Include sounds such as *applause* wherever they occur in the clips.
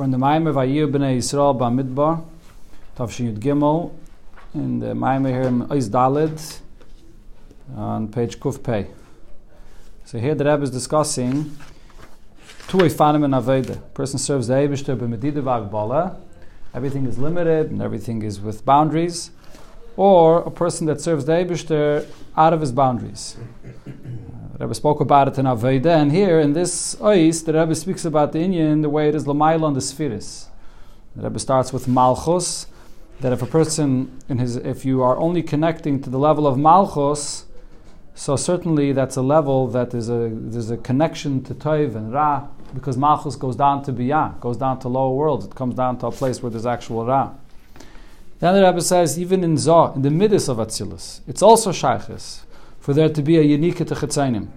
We're in the Maimer Vayir B'nai Yisrael B'Amidbar, Tavshin Yud Gimel, in the Maimer here in Ois Dalid, on page Kuf Pei. So here the Rebbe is discussing two Eifanim in Aveda. person serves the Eibishter B'Medida V'Agbala, everything is limited and everything is with boundaries, or a person that serves the Eibishter out of his boundaries. The Rebbe spoke about it in Aveda, and here in this Ois, the Rebbe speaks about the Inyan the way it is Lamaila on the Spheris. The Rebbe starts with Malchus, that if a person, in his, if you are only connecting to the level of Malchus, so certainly that's a level that is a there's a connection to Toiv and Ra, because Malchus goes down to Biyah, goes down to lower worlds. It comes down to a place where there's actual Ra. Then the Rebbe says, even in Zah, in the midas of Atzilus, it's also Shaykhis for there to be a unique Techetzainim.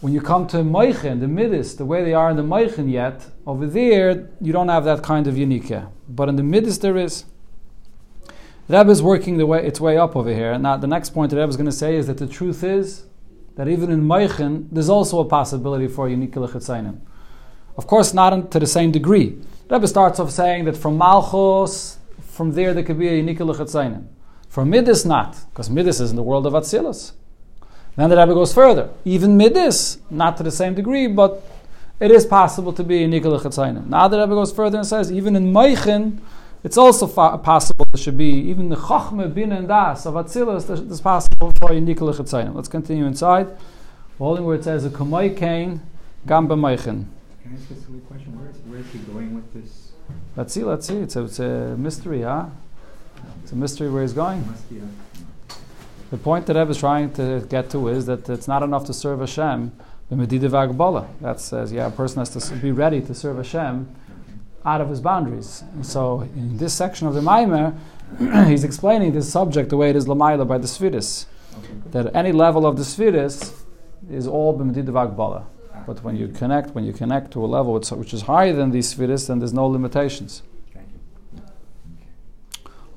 When you come to Moichin, the Midas, the way they are in the Moichin yet, over there, you don't have that kind of unique. But in the Midas, there is. Rebbe is working the way, its way up over here. Now, the next point that Rebbe is going to say is that the truth is that even in Moichin, there's also a possibility for a unique Techetzainim. Of course, not to the same degree. Rebbe starts off saying that from Malchus, from there, there could be a unique Techetzainim. For Midas, not, because Midas is in the world of Atzilus. Then the Rebbe goes further. Even Midas, not to the same degree, but it is possible to be a Nikol Chatzainim. Now the Rebbe goes further and says, even in Meichin, it's also fa- possible there should be, even the Chachme, Bin, and Das of Atzilus, it's possible for a Nikol Chatzainim. Let's continue inside. Holding where it says, a Kamoi Kain, Gamba Meichin. Can I ask a silly question? Where is, where is he going with this? Let's see, let's see. It's a, it's a mystery, huh? It's a mystery where he's going. The point that Rebbe is trying to get to is that it's not enough to serve Hashem. Vagbala. That says, yeah, a person has to be ready to serve Hashem out of his boundaries. And so, in this section of the Maimer, *clears throat* he's explaining this subject the way it is Lamaila by the Sfiris. okay. That any level of the Sfiris is all B'Medida Vagbala. But when you connect, when you connect to a level which, is higher than these Sfiris, then there's no limitations.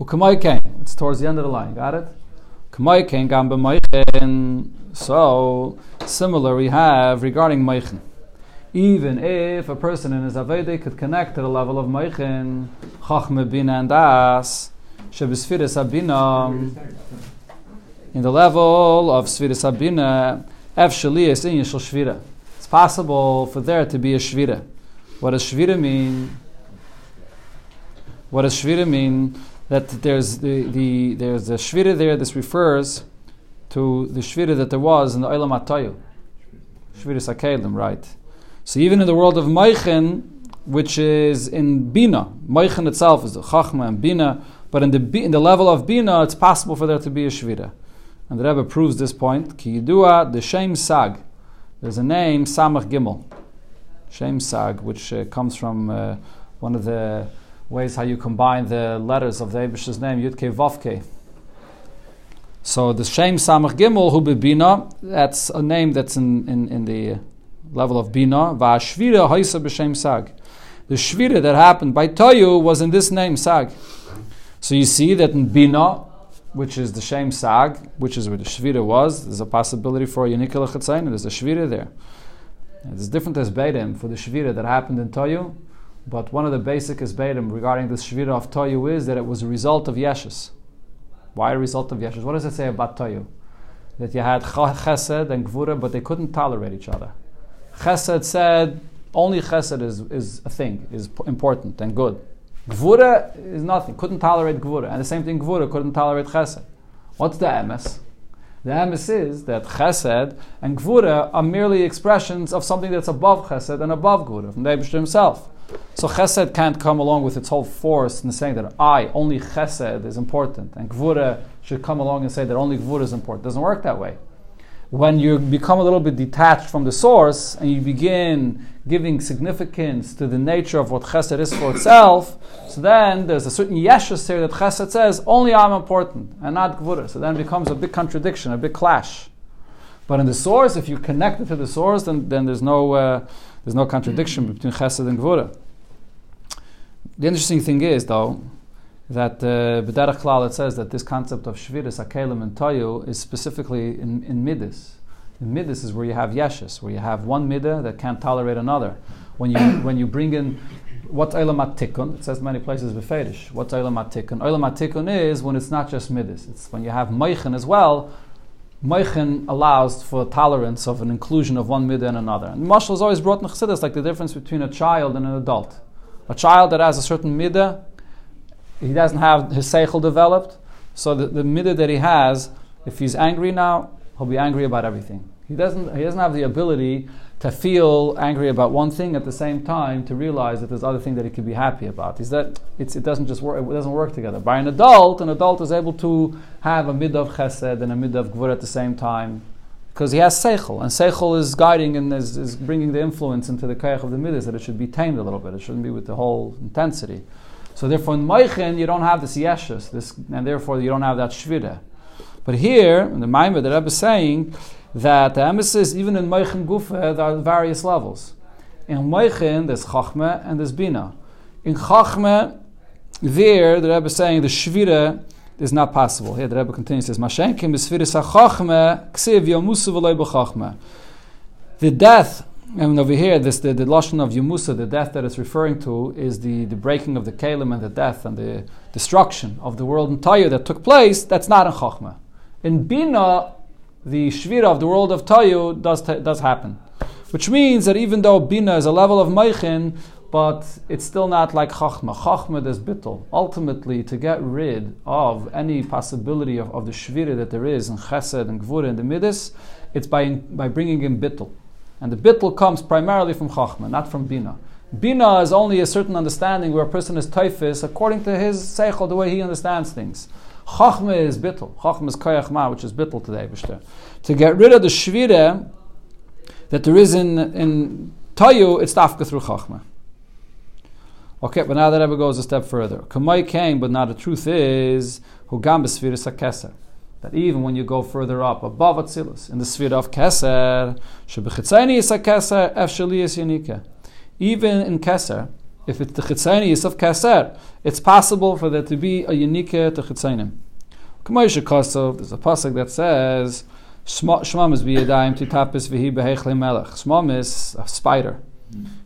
Came. It's towards the end of the line. Got it? Came gam b'moichin. So similar we have regarding moichin. Even if a person in his aveda could connect to the level of moichin, chachme bina and das, shebesfiris is in the level of sfiris abina, ef shaliyas in yishal shvira. It's possible for there to be a shvira. What does shvira mean? What does shvira mean? That there's the, the there's a shvira there. This refers to the shvira that there was in the Olam Atayu. Shvira Sakelim, right? So even in the world of Meichen, which is in Bina, Meichen itself is the Chachma and Bina, but in the in the level of Bina, it's possible for there to be a shvira. And the Rebbe proves this point. Ki yidua the Shem Sag. There's a name Samach Gimel. Shem Sag, which uh, comes from uh, one of the ways how you combine the letters of the Abish's name, Yudke Vavke. So the Shem Samach Gimel, Hu Bina, that's a name that's in, in, in the level of Bina. Va'ashvira Haisa B'Shem Sag. The Shvira that happened by Toyu was in this name, Sag. So you see that in Bina, which is the Shem Sag, which is where the Shvira was, there's a possibility for a Yanikal Chatzain, there's a Shvira there. It's different as Beidim for the Shvira that happened in Toyu, but one of the basic Esbedim regarding the Shvira of Toyu is that it was a result of Yeshus. Why a result of Yeshus? What does it say about Toyu? That you had Ch- Chesed and Gvura, but they couldn't tolerate each other. Chesed said only Chesed is, is a thing, is important and good. Gvura is nothing, couldn't tolerate Gvura. And the same thing, Gvura couldn't tolerate Chesed. What's the emes? The emes is that Chesed and Gvura are merely expressions of something that's above Chesed and above Gvura, from the Eibishter himself. So Chesed can't come along with its whole force and saying that I, only Chesed is important, and Gvura should come along and say that only Gvura is important. It doesn't work that way. When you become a little bit detached from the source and you begin giving significance to the nature of what Chesed is for itself, so then there's a certain yeshus here that Chesed says only I'm important and not Gvura. So then it becomes a big contradiction, a big clash. But in the source, if you connect it to the source, then, then there's no uh, there's no contradiction between Chesed and Gvura. The interesting thing is, though, that uh, B'derech Klal it says that this concept of Shviris, Akelim, and Toyu is specifically in, in Midas. In Midas is where you have Yeshus, where you have one Midah that can't tolerate another. When you, *coughs* when you bring in what's Eilam Tikkun? It says many places Befedish. What's Eilam Tikkun? Eilam Tikkun is when it's not just Midas. It's when you have Meichen as well. Meichen allows for tolerance of an inclusion of one midah and another. And Mashal is always brought in Chassidus like the difference between a child and an adult. A child that has a certain midah, he doesn't have his seichel developed, so the, the midah that he has, if he's angry now, he'll be angry about everything. He doesn't, he doesn't have the ability to feel angry about one thing at the same time to realize that there's other thing that he could be happy about. Is that it doesn't just work? It doesn't work together. By an adult, an adult is able to have a mid of chesed and a mid of gvur at the same time because he has seichel, and seichel is guiding and is, is bringing the influence into the kayach of the midas that it should be tamed a little bit. It shouldn't be with the whole intensity. So therefore, in Meichen, you don't have this yeshus, this, and therefore you don't have that shvira. But here, in the Maimah, the Rebbe is saying that the emphasis, even in Meichen Gufa, there are various levels. In Meichen, there's Chachma and there's Bina. In Chachma, there, the Rebbe is saying the Shvira is not possible. Here the Rebbe continues, says, Mashenkim HaChachma, Ksiv Yomusu. The death, and over here, this the, the Lashon of Yomusa, the death that it's referring to, is the, the breaking of the Kalim and the death and the destruction of the world entire that took place. That's not in Chachma. In Bina, the shvira of the world of Tayu does, t- does happen. Which means that even though Bina is a level of Meichin, but it's still not like Chachma. Chachma is bittul. Ultimately, to get rid of any possibility of, of the shvira that there is in Chesed and Gvura and the Midas, it's by, by bringing in bittul. And the bittul comes primarily from Chachma, not from Bina. Bina is only a certain understanding where a person is typhus according to his seichel, the way he understands things. Chachma is bittul. Chachma is koyach ma, which is bittul today. To get rid of the shvira that there is in, in Tayu, it's tafka through Chachma. Okay, but now that ever goes a step further. Kamai came, but now the truth is, hugam b'sfiris. That even when you go further up, above Atzilus, in the sphere of Keser, is a Keser, is yanika. Even in Keser, if it's the chitzaynis of Keser, it's possible for there to be a unique to chitzaynim. K'moishe Kosov, there's a pasuk that says, Shmam is biyadayim to tapis v'hi behechle melech. Shmam is a spider.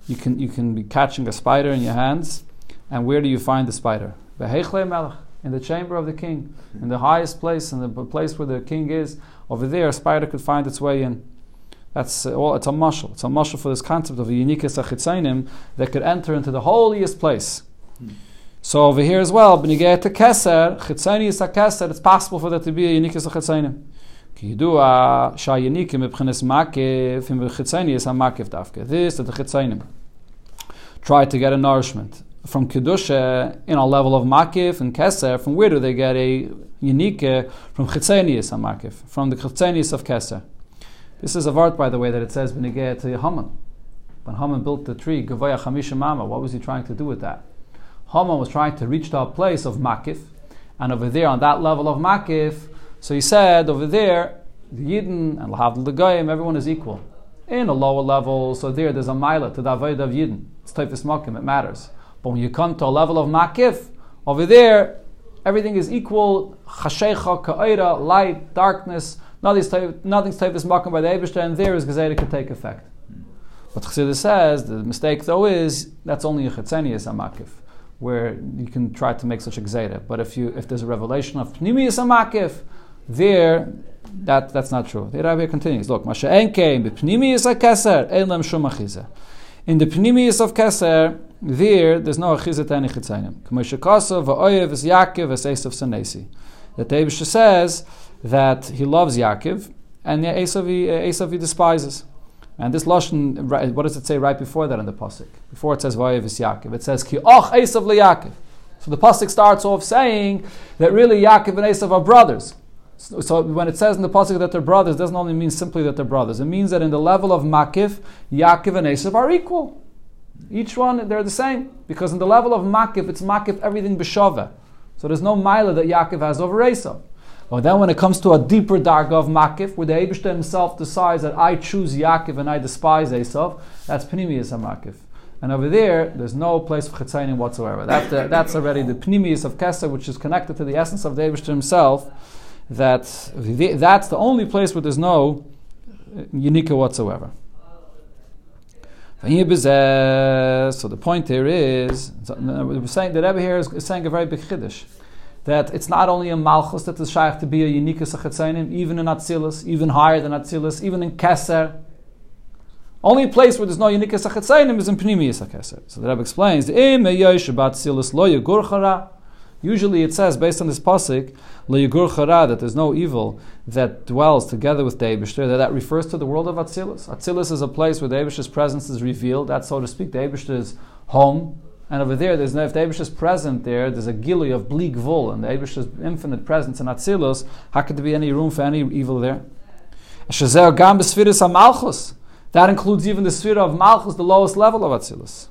You can, you can be catching a spider in your hands, and where do you find the spider? Behechle melech, in the chamber of the king, in the highest place, in the place where the king is. Over there, a spider could find its way in. That's uh, well, it's a mushal. It's a mushal for this concept of a unique achitzainim that could enter into the holiest place. Hmm. So over here as well, b'nigeh to keser, chitzayni is a keser, it's possible for there to be a unique achitzainim. Ki yidua shayinikim mebchenes makif, im is a makif. This is the chitzainim. Try to get a nourishment from kedusha in a level of makif and keser. From where do they get a unique uh, from chitzayni is a makif, from the chitzayni of keser. This is a word, by the way, that it says Benegeh to Haman. When Haman built the tree, Gavaya Mama, what was he trying to do with that? Haman was trying to reach to a place of Makif, and over there, on that level of Makif, so he said, over there, the Yidden and Lahavdil the Goyim, everyone is equal. In a lower level, so there, there's a mila to the Avoid of Yidden. It's Taifis Makim, it matters. But when you come to a level of Makif, over there, everything is equal. Chashecha, Ka'ira, light, darkness, Nothing's type is makom by the Eberstein, and there is Gezerah could take effect. But Chassidus says the mistake though is that's only a Chetzenius Amakif, where you can try to make such a Gezerah. But if you if there's a revelation of Pnimius Amakif, there that that's not true. The Rabbi continues. Look, Masha Enke Pnimius Akeser Elam Shum In the Pnimius of Keser, there there's no Achizet any Chetzenim. K'moshe Va'oyev is Yaakov is Esav Sanesi. The Tebish says that he loves Yaakov, and Esav he, Esav he despises. And this lashon, what does it say right before that in the pasuk? Before it says Vayev is Yaakov, it says Ki Och Esav leYaakov. So the pasuk starts off saying that really Yaakov and Esav are brothers. So, so when it says in the pasuk that they're brothers, doesn't only mean simply that they're brothers. It means that in the level of Makif, Yaakov and Esav are equal. Each one, they're the same. Because in the level of Makif, it's Makif everything b'shava. So there's no mila that Yaakov has over Esav. But then when it comes to a deeper dark of Makif, where the Abishta himself decides that I choose Yaakov and I despise Esav, that's Pnimius Makif. And over there, there's no place for Chetzainim whatsoever. That's, the, uh, that's already the Pnimius of Keser, which is connected to the essence of the Abishta himself. That, that's the only place where there's no uh, Unika whatsoever. So the point here is, so, we're saying the Rebbe here is, saying a very big chiddush that it's not only in Malchus that is shaykh to be a unique Sachatzainim, even in Atzilus, even higher than Atzilus, even in Keser. Only place where there's no unique Sachatzainim is in Pnimiyas HaKeser. So the Rebbe explains, Usually it says, based on this pasuk, that there's no evil that dwells together with the that that refers to the world of Atzilus. Atzilus is a place where the presence is revealed. That's, so to speak, the home. And over there, there's no, if the is present there, there's a gili of bleak vul, and the infinite presence in Atzilus, how could there be any room for any evil there? That includes even the sphere of Malchus, the lowest level of Atzilus.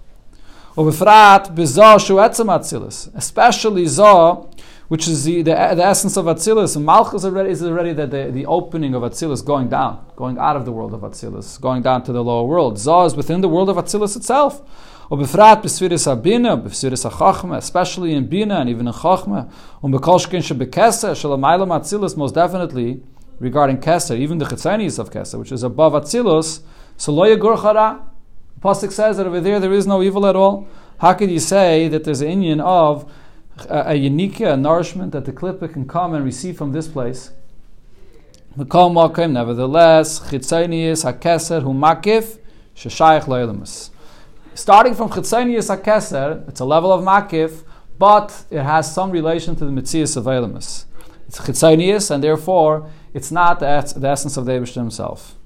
Ubefrat bezoshu etzem especially zah, which is the, the, the essence of atzilis. Malchus already, is already the, the, the opening of atzilis going down, going out of the world of atzilis, going down to the lower world. Zah is within the world of atzilis itself. Ubefrat besfiris abina, besfiris achachma, especially in bina and even in chachma. Um bekolshkin shebekesa shalamaylam atzilis, most definitely regarding kesa, even the chitzenis of kesa, which is above atzilis. So lo Pasuk says that over there there is no evil at all. How could you say that there's an Indian of a, a unique uh, nourishment that the klippa can come and receive from this place? Nevertheless, hu makif. Starting from Chitzonius HaKeser, it's a level of Makif, but it has some relation to the Mitzias of Elamus. It's Chitzonius, and therefore it's not the, the essence of the himself.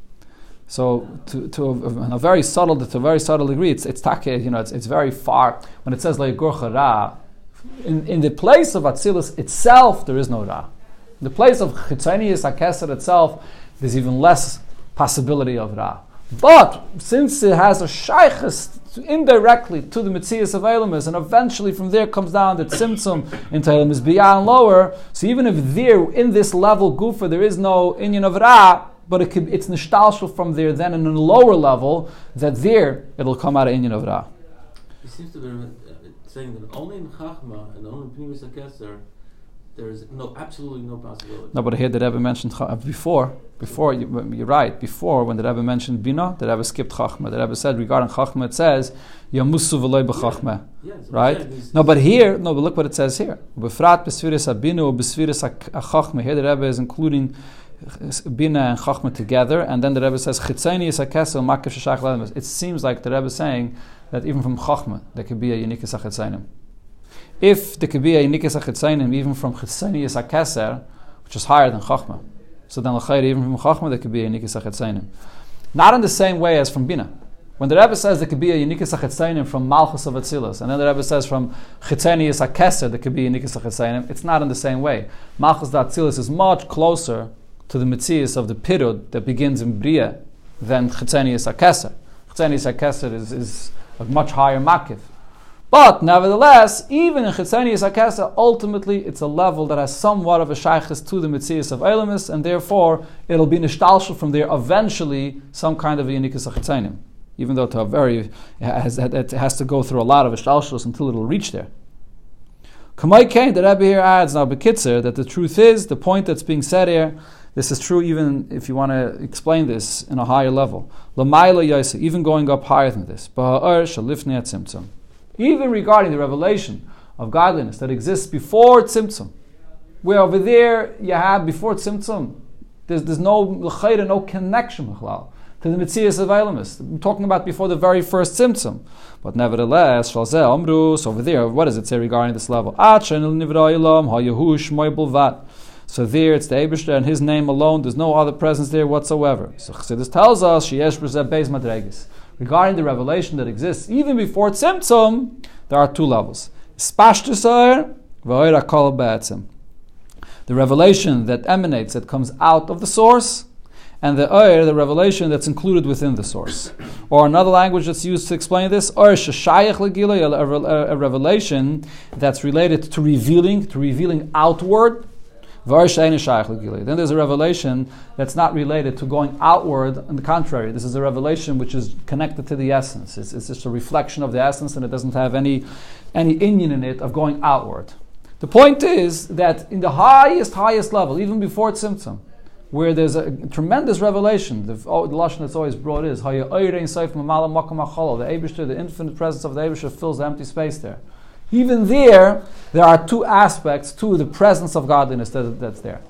So, to, to a, a, very subtle, to a very subtle degree, it's it's take, you know, it's, it's very far. When it says like Ra, in, in the place of Atzilus itself, there is no Ra. In the place of Chitzonius HaKeser itself, there's even less possibility of Ra. But since it has a shaykhs indirectly to the Mitzias of Elamis, and eventually from there comes down the Tzimtzum into Elamis beyond lower, so even if there, in this level, Gufa, there is no Inyan of Ra, but it could, it's nishtalshul from there, then in a lower level, that there it'll come out of Inyan of Ra. It seems to be uh, saying that only in Chachma and only in Pnimis HaKeser there is no absolutely no possibility. No, but here the Rebbe mentioned uh, before. Before you, are right. Before when the Rebbe mentioned bina, the Rebbe skipped chachma. The Rebbe said regarding chachma, it says yamusu v'loy b'chachma. Right? No, but here, no, but look what it says here. Befrat b'sfiris abinu b'sfiris chachma. Here the Rebbe is including bina and chachma together, and then the Rebbe says chitzeni is a akesel makif shashach It seems like the Rebbe is saying that even from chachma there could be a unique sachitzainim if there could be a nikas achitzainim even from chitzainis akeser, which is higher than chachma, so then l'chayr even from chachma there could be a nikas achitzainim. Not in the same way as from bina. When the Rebbe says there could be a unikas achitzainim from malchus of atzilus, and then the Rebbe says from chitzainis akeser there could be a unikas achitzainim, it's not in the same way. Malchus of atzilus is much closer to the mitzias of the pirud that begins in bria than chitzainis akeser. Chitzainis akeser is, is a much higher makiv. But nevertheless, even in Chitzanius Akasa, ultimately it's a level that has somewhat of a shaykhis to the Mitzias of Elamis, and therefore it'll be nishtalshal from there eventually some kind of a unikus Chitzanium. Even though to a very, it has, it has to go through a lot of ishtalshals until it'll reach there. Kamai Kain, the Rebbe here adds now Bekitzer that the truth is, the point that's being said here, this is true even if you want to explain this in a higher level. Even going up higher than this. Even regarding the revelation of godliness that exists before Tzimtzum. Where over there you have before Tzimtzum, there's, there's no l'chayra, no connection to the Mitzias of Elamis. I'm talking about before the very first Tzimtzum. But nevertheless, Shalzeh Amrus, over there, what does it say regarding this level? So there it's the Abishter and his name alone, there's no other presence there whatsoever. So Chassidus tells us, Sheyesh Beis regarding the revelation that exists even before Tzimtzum, there are two levels. The revelation that emanates, that comes out of the source, and the oir, the revelation that's included within the source. Or another language that's used to explain this, or a revelation that's related to revealing, to revealing outward, then there's a revelation that's not related to going outward. On the contrary, this is a revelation which is connected to the essence. It's, it's just a reflection of the essence, and it doesn't have any any Indian in it of going outward. The point is that in the highest, highest level, even before Tzimtzum, where there's a tremendous revelation. The, oh, the lashon that's always brought is. The Eibushter, the infinite presence of the Eibushter, fills the empty space there. Even there, there are two aspects to the presence of godliness that, that's there.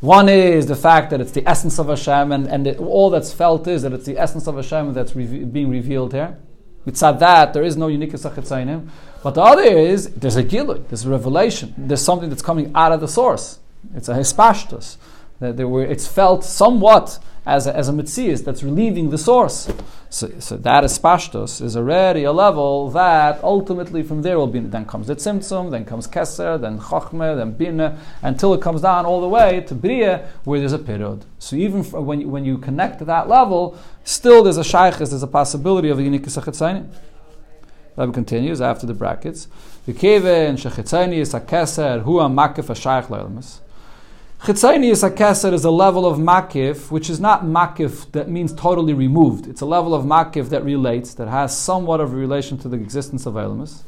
One is the fact that it's the essence of Hashem, and, and it, all that's felt is that it's the essence of Hashem that's reve- being revealed here. Mitzad that, there is no unique sachitzainim. But the other is, there's a gilui, there's a revelation, there's something that's coming out of the source. It's a hispashtus. That there were, it's felt somewhat as a, as a mitzias that's relieving the source. So, so that espashtos is already a level that ultimately from there will be, then comes the tzimtzum, then comes keser, then chochmeh, then bina, until it comes down all the way to bria, where there's a period. So even f- when, you, when you connect to that level, still there's a shaykhis, there's a possibility of a unique sachitzainim. Rabbi continues after the brackets. The keve and shechitzayni is a keser hu a makif a shaykh leilmus. Chitzaynius HaKeser is a level of makif, which is not makif that means totally removed. It's a level of makif that relates, that has somewhat of a relation to the existence of Elamus.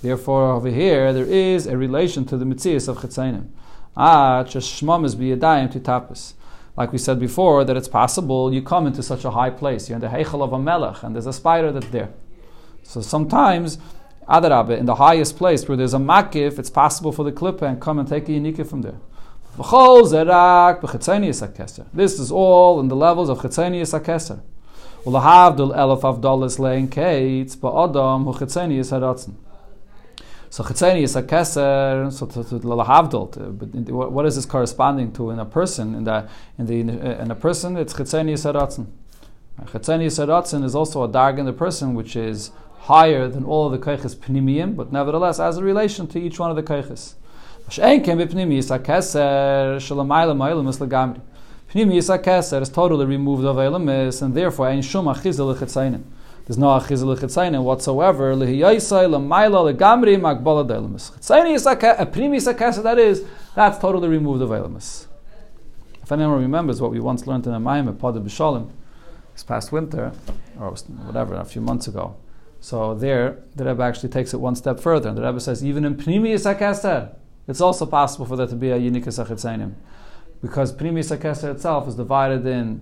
Therefore, over here, there is a relation to the Mitzias of Chitzaynim. Ah. Like we said before, that it's possible you come into such a high place, you're in the Heichel of a Melech, and there's a spider that's there. So sometimes Adarabbe, in the highest place where there's a makif, it's possible for the klippa and come and take a unika from there. This is all in the levels of chetzenius haratzen. So chetzenius hakeser, so what is this corresponding to in a person? In the in the in a person, it's chetzenius haratzen. Chetzenius haratzen is also a darg in the person, which is higher than all of the keiches pnimiyim, but nevertheless as a relation to each one of the keiches. Pnimiyis HaKeser is totally removed of Elamis, and therefore ein shum achizel lechetzainim. There's no achizel lechetzainim whatsoever. Lehiyaisai lemayla legamri magbala delamis. Chetzainis a pnimiyis HaKeser, that is, that's totally removed of Elamis. If anyone remembers what we once learned in a Mayim at Pada B'Shalim, this past winter, or whatever, a few months ago, so there, the Rebbe actually takes it one step further, and the Rebbe says, even in Pnimiyas HaKeser, it's also possible for there to be a unique Sachitzainim. Because Pnimiyas HaKeser itself is divided in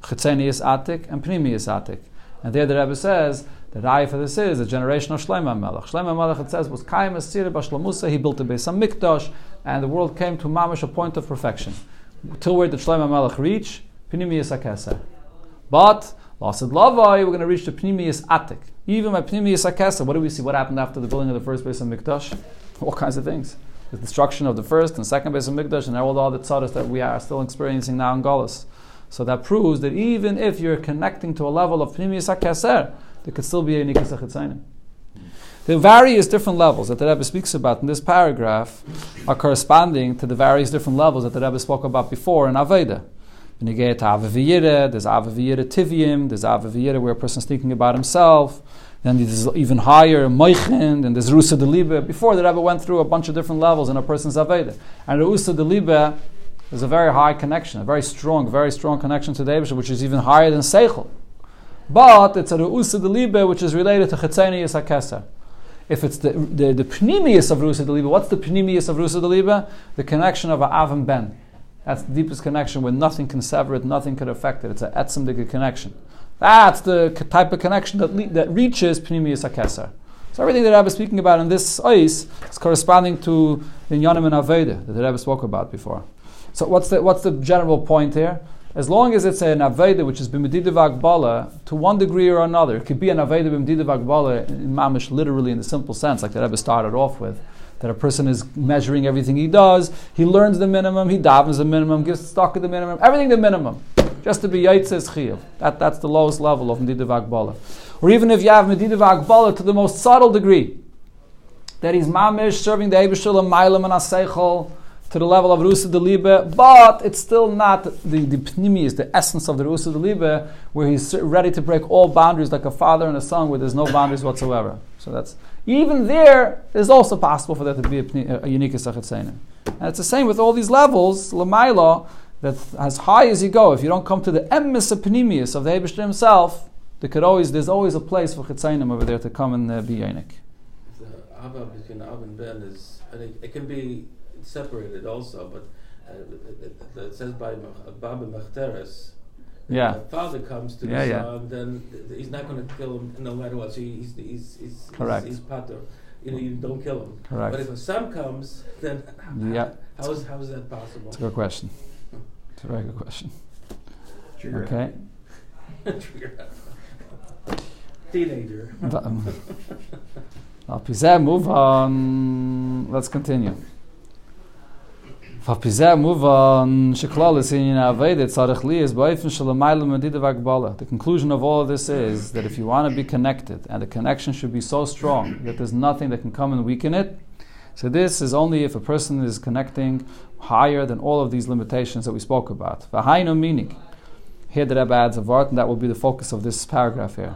Chitzenius Atik and Pnimiyas Atik. And there the Rebbe says, the Rai for this is a generation of Shlomo Melech. Shlomo Melech, it says, was Kaim Asir Bashlamusa, he built a of Mikdash, and the world came to Mamash, a point of perfection. Till where did Shlomo Melech reach? Pnimiyas HaKeser. But, Lasid Lavai, we're going to reach the Pnimiyas Atik. Even by Pnimiyas HaKeser, what do we see? What happened after the building of the first base of Mikdash? *laughs* All kinds of things. The destruction of the first and second base of Mikdash and all the tzaddis that we are still experiencing now in Golis. So that proves that even if you're connecting to a level of Pnimiyas HaKeser, there could still be a Nikas HaChitzainim. The various different levels that the Rebbe speaks about in this paragraph are corresponding to the various different levels that the Rebbe spoke about before in Aveda. When you get to Avaviyira, there's Avaviyira Tivim, there's Avaviyira where a person's thinking about himself. Then there's even higher Moichen, and there's Rusa de Libe. Before the Rebbe went through a bunch of different levels in a person's Aveda. And Rusa de Libe is a very high connection, a very strong, very strong connection to the Eibusha, which is even higher than Seichel. But it's a Rusa de Libe which is related to Chetzenius HaKeser. If it's the, the, the Pnimius of Rusa de Libe, what's the Pnimius of Rusa de Libe? The connection of a Avim Ben. That's the deepest connection where nothing can sever it, nothing can affect it. It's an etzim connection. That's the type of connection that, le- that reaches Pnimius HaKeser. So everything that Rebbe is speaking about in this ice is corresponding to the Inyanim and Aveda that the Rebbe spoke about before. So what's the, what's the general point here? As long as it's an Aveda which is b'medidav Agbala, to one degree or another, it could be an Aveda b'medidav Agbala in Mamish literally in the simple sense, like the Rebbe started off with that a person is measuring everything he does. He learns the minimum, he davens the minimum, gives stock at the minimum, everything the minimum. Just to be Yaitzes Chiyav. That, that's the lowest level of Medidav Akbala. Or even if you have Medidav Akbala to the most subtle degree, that he's mamish serving the Eibishul Mailam and Aseichel to the level of Rusa de Libe, but it's still not the, the pnimis, the essence of the Rusa de Libe, where he's ready to break all boundaries like a father and a son, where there's no boundaries whatsoever. So that's even there, it is also possible for there to be a, a unique Sachet And it's the same with all these levels, Lamaila, that as high as you go, if you don't come to the emes pnimius of the Eibishter himself, there could always, there's always a place for Chetzainim over there to come and uh, be Yonik. The Abba between Ab and Ben is, I think it can be separated also, but uh, it, it, it says by Baba Machteres. Yeah. The father comes to Yeah, the yeah. son, then th- th- he's not going to kill him no matter what. So he's he's he's Correct. He's, he's pater. You know, you don't kill him. Correct. But if a son comes, then Yeah. how is how is that possible? It's a good question. It's a very good question. Trigger Okay. *laughs* Teenager. Al *laughs* Pizeh, move on. Let's continue. Al Pizeh, move on. Sheklal is in Aveda, Tzarech Li is Ba'ifin Medida. The conclusion of all of this is that if you want to be connected, and the connection should be so strong that there's nothing that can come and weaken it, so this is only if a person is connecting higher than all of these limitations that we spoke about. V'hainu meaning. Here the Rebbe adds a vart, and that will be the focus of this paragraph here.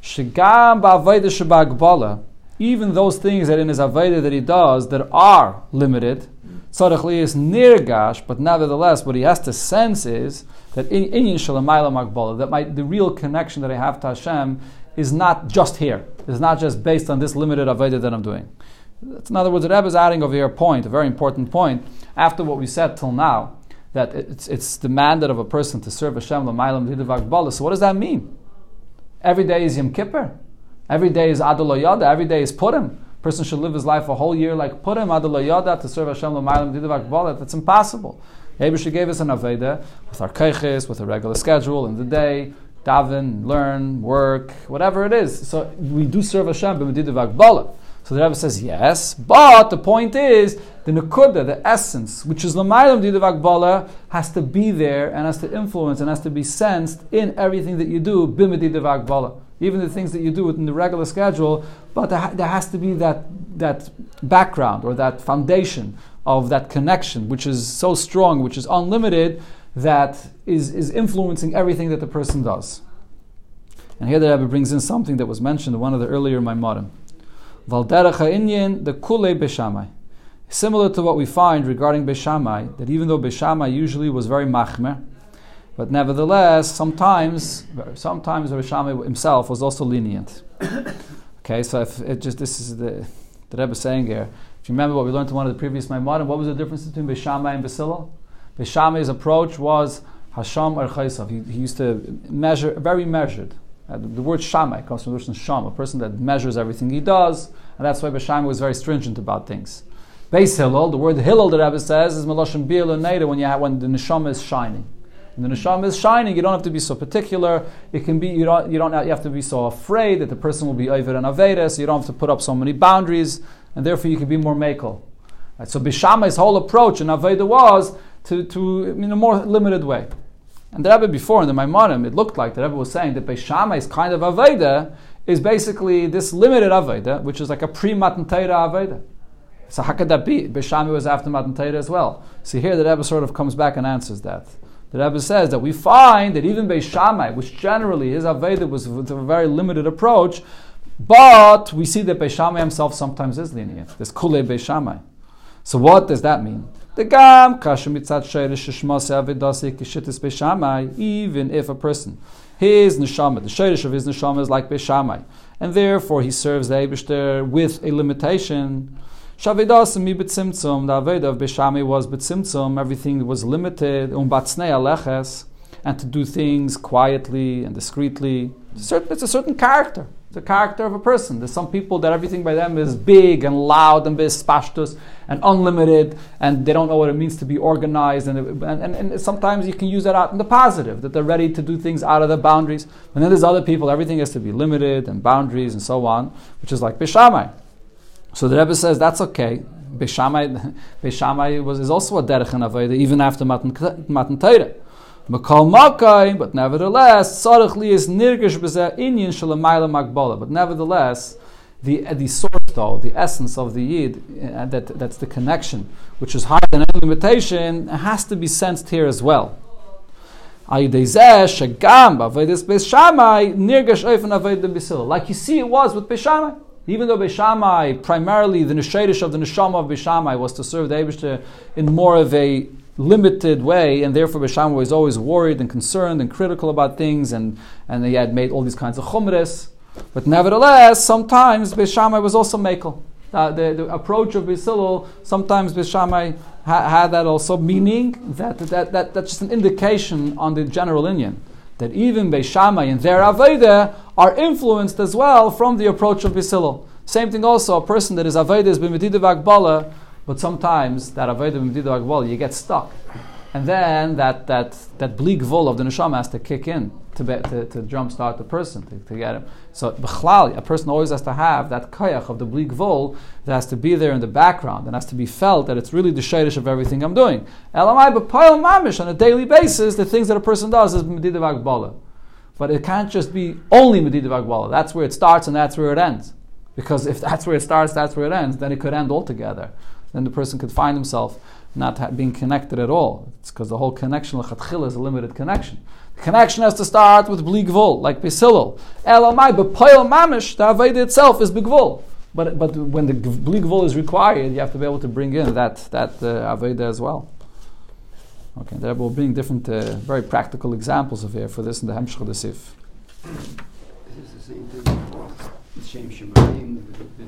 Shigam ba'avayda shebagbala, even those things that in his avayda that he does that are limited, tzarech is nirgash, but nevertheless, what he has to sense is that in inyan shalamayla that my, the real connection that I have to Hashem is not just here. It's not just based on this limited avayda that I'm doing. In other words, the Rebbe is adding over here a point, a very important point, after what we said till now, that it's, it's demanded of a person to serve Hashem l'maylam didav agbala. So what does that mean? Every day is Yom Kippur. Every day is Adul Yada. Every day is Purim. Person should live his life a whole year like Purim, Adul Yada, to serve Hashem l'maylam didav agbala. That's impossible. Abish gave us an Aveda with our keiches, with a regular schedule in the day, daven, learn, work, whatever it is. So we do serve Hashem b'medidav agbala. So the Rebbe says yes, but the point is the nekuda, the essence, which is l'maylam didav agbala, has to be there and has to influence and has to be sensed in everything that you do b'medidav agbala. Even the things that you do within the regular schedule, but there, ha- there has to be that that background or that foundation of that connection, which is so strong, which is unlimited, that is, is influencing everything that the person does. And here the Rebbe brings in something that was mentioned in one of the earlier Maimorim. Valderech ha'inyan, the kule beshamai. Similar to what we find regarding Beshamai, that even though Beshamai usually was very machmer, but nevertheless, sometimes, sometimes Beshamai himself was also lenient. *coughs* okay, so if it just this is the the Rebbe saying here. If you remember what we learned in one of the previous Maimorim, what was the difference between Beshamai and Basilal? Beshamai's approach was Hasham or Chaysav. He, he used to measure, very measured. Uh, the, the word Shammai comes from the word Sham, a person that measures everything he does, and that's why Beshamai was very stringent about things. Beis Hillel, the word Hillel, the Rebbe says, is Melashim Biel Neda when, you have, when the Neshama is shining. When the Neshama is shining, you don't have to be so particular. It can be, you don't, you don't have to be so afraid that the person will be Ovid and Aveda, so you don't have to put up so many boundaries, and therefore you can be more Makel. Right, so Bishamai's whole approach in Aveda was to, to in a more limited way. And the Rebbe before in the Maimonim, it looked like the Rebbe was saying that Beishamai's kind of Aveda is basically this limited Aveda, which is like a pre-Matan Torah Aveda. So how could that be? Beishamai was after Matan Torah as well. See here the Rebbe sort of comes back and answers that. The Rebbe says that we find that even Beishamai, which generally his Aveda was with a very limited approach, but we see that Beishamai himself sometimes is lenient. There's Kule Beishamai. So what does that mean? Even if a person, his neshama, the sheirish of his neshama is like beshamai, and therefore he serves the Eibushter with a limitation. Shavedas mi betzimtzum. The aveda of beshamai was betzimtzum. Everything was limited. Um batsnei aleches, and to do things quietly and discreetly. It's a certain, it's a character. Character of a person. There's some people that everything by them is big and loud and bispashtus and unlimited, and they don't know what it means to be organized. And, and, and, and sometimes you can use that out in the positive, that they're ready to do things out of the boundaries. And then there's other people, everything has to be limited and boundaries and so on, which is like Bishamai. So the Rebbe says that's okay. Bishamai, *laughs* Bishamai was, is also a derech in Aveda, even after Matan, Matan Torah. But nevertheless, is nirgish inyan. But nevertheless, the the source though, the essence of the yid, uh, that that's the connection, which is higher than any limitation, has to be sensed here as well. Like you see it was with Beishamai. Even though Beishamai, primarily the Neshedish of the Neshama of Beishamai was to serve the Eibishter in more of a limited way, and therefore Beishamai was always worried and concerned and critical about things, and, and he had made all these kinds of chumres. But nevertheless, sometimes Beishamai was also Mekel. Uh, the, the approach of Bisilul, sometimes Bishamai ha- had that also meaning that, that, that that's just an indication on the general Indian. That even Beishamai and their Aveda are influenced as well from the approach of Bisilul. Same thing also, a person that is Aveda is Akbala, but sometimes that Aveda Akbala, you get stuck. And then that, that, that bleak vol of the neshama has to kick in to, be, to, to jumpstart the person, to, to get him. So, b'chlal, a person always has to have that koyach of the bleak vol that has to be there in the background and has to be felt that it's really the shadish of everything I'm doing. Elamai b'poil mamish, on a daily basis, the things that a person does is medidav akbala. But it can't just be only medidav akbala. That's where it starts and that's where it ends. Because if that's where it starts, that's where it ends, then it could end altogether. Then the person could find himself not being connected at all. It's because the whole connection lechatchila is a limited connection. Connection has to start with bligvul, like besilul. Elamai b'poil mamish, the aveda itself is bigvul. But but when the bligvul is required, you have to be able to bring in that that uh, aveda as well. Okay, there will bring different, uh, very practical examples of here for this in the Hemshech of the Sif. This the same thing. The the, the,